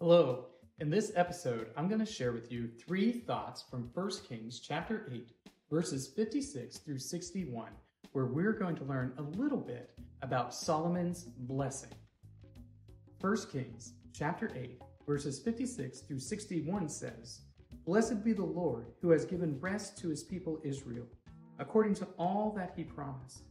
Hello. In this episode, I'm going to share with you three thoughts from 1 Kings chapter 8, verses 56 through 61, where we're going to learn a little bit about Solomon's blessing. 1 Kings chapter 8, verses 56 through 61 says, Blessed be the Lord who has given rest to his people Israel, according to all that he promised.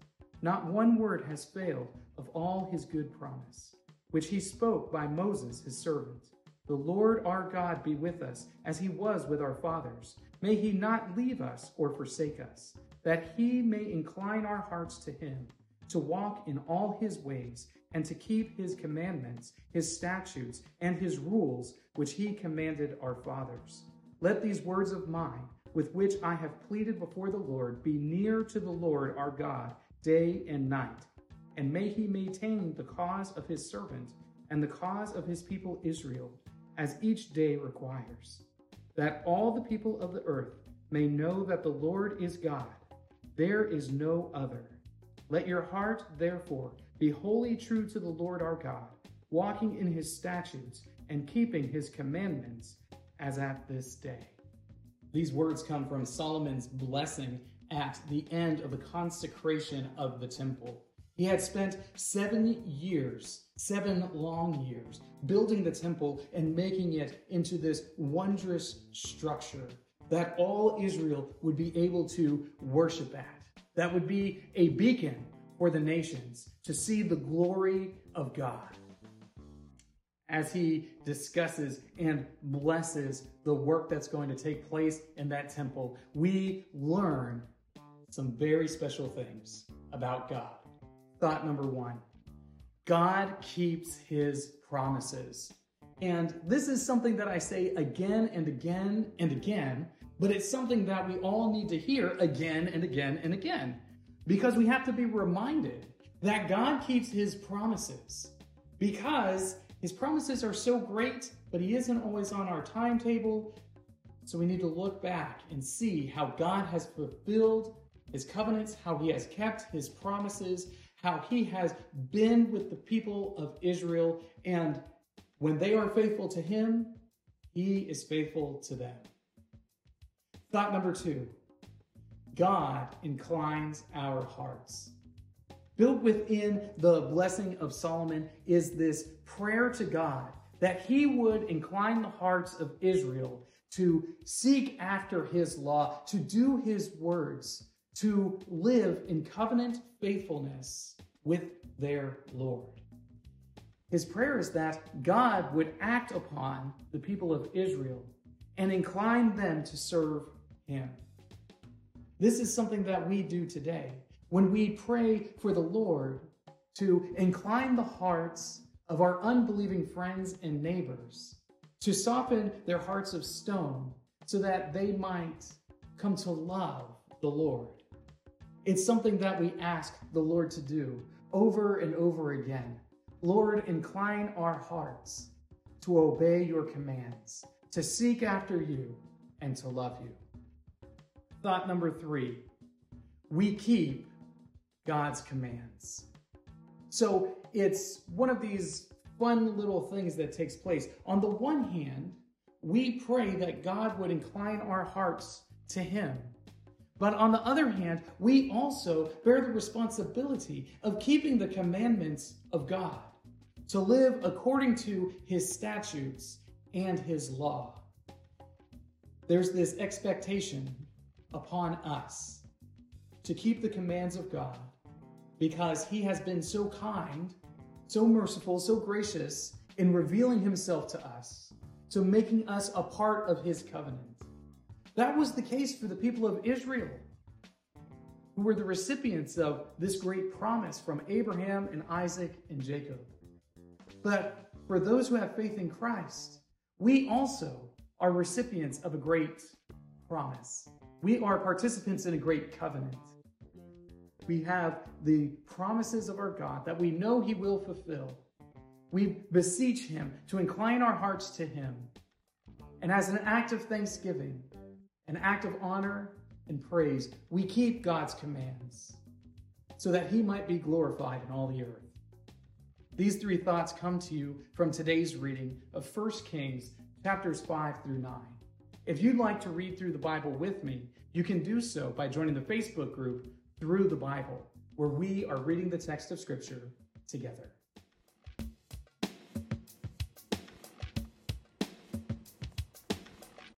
Not one word has failed of all his good promise, which he spoke by Moses his servant. The Lord our God be with us, as he was with our fathers. May he not leave us or forsake us, that he may incline our hearts to him, to walk in all his ways, and to keep his commandments, his statutes, and his rules, which he commanded our fathers. Let these words of mine, with which I have pleaded before the Lord, be near to the Lord our God day and night. And may he maintain the cause of his servant and the cause of his people Israel as each day requires, that all the people of the earth may know that the Lord is God. There is no other. Let your heart, therefore, be wholly true to the Lord our God, walking in his statutes and keeping his commandments as at this day. These words come from Solomon's blessing at the end of the consecration of the temple. He had spent seven years, seven long years, building the temple and making it into this wondrous structure that all Israel would be able to worship at. That would be a beacon for the nations to see the glory of God. As he discusses and blesses the work that's going to take place in that temple, we learn some very special things about God. Thought number one God keeps his promises. And this is something that I say again and again and again, but it's something that we all need to hear again and again and again because we have to be reminded that God keeps his promises because his promises are so great, but he isn't always on our timetable. So we need to look back and see how God has fulfilled his covenants, how he has kept his promises, how he has been with the people of Israel, and when they are faithful to him, he is faithful to them. Thought number two God inclines our hearts. Built within the blessing of Solomon is this prayer to God that he would incline the hearts of Israel to seek after his law, to do his words, to live in covenant faithfulness with their Lord. His prayer is that God would act upon the people of Israel and incline them to serve him. This is something that we do today when we pray for the Lord to incline the hearts of our unbelieving friends and neighbors, to soften their hearts of stone so that they might come to love the Lord. It's something that we ask the Lord to do over and over again. Lord, incline our hearts to obey your commands, to seek after you, and to love you. Thought number three we keep God's commands. So it's one of these fun little things that takes place. On the one hand, we pray that God would incline our hearts to Him but on the other hand, we also bear the responsibility of keeping the commandments of God, to live according to his statutes and his law. There's this expectation upon us to keep the commands of God because he has been so kind, so merciful, so gracious in revealing himself to us, to making us a part of his covenant. That was the case for the people of Israel, who were the recipients of this great promise from Abraham and Isaac and Jacob. But for those who have faith in Christ, we also are recipients of a great promise. We are participants in a great covenant. We have the promises of our God that we know He will fulfill. We beseech Him to incline our hearts to Him. And as an act of thanksgiving, an act of honor and praise, we keep God's commands so that he might be glorified in all the earth. These three thoughts come to you from today's reading of 1 Kings chapters 5 through 9. If you'd like to read through the Bible with me, you can do so by joining the Facebook group Through the Bible, where we are reading the text of Scripture together.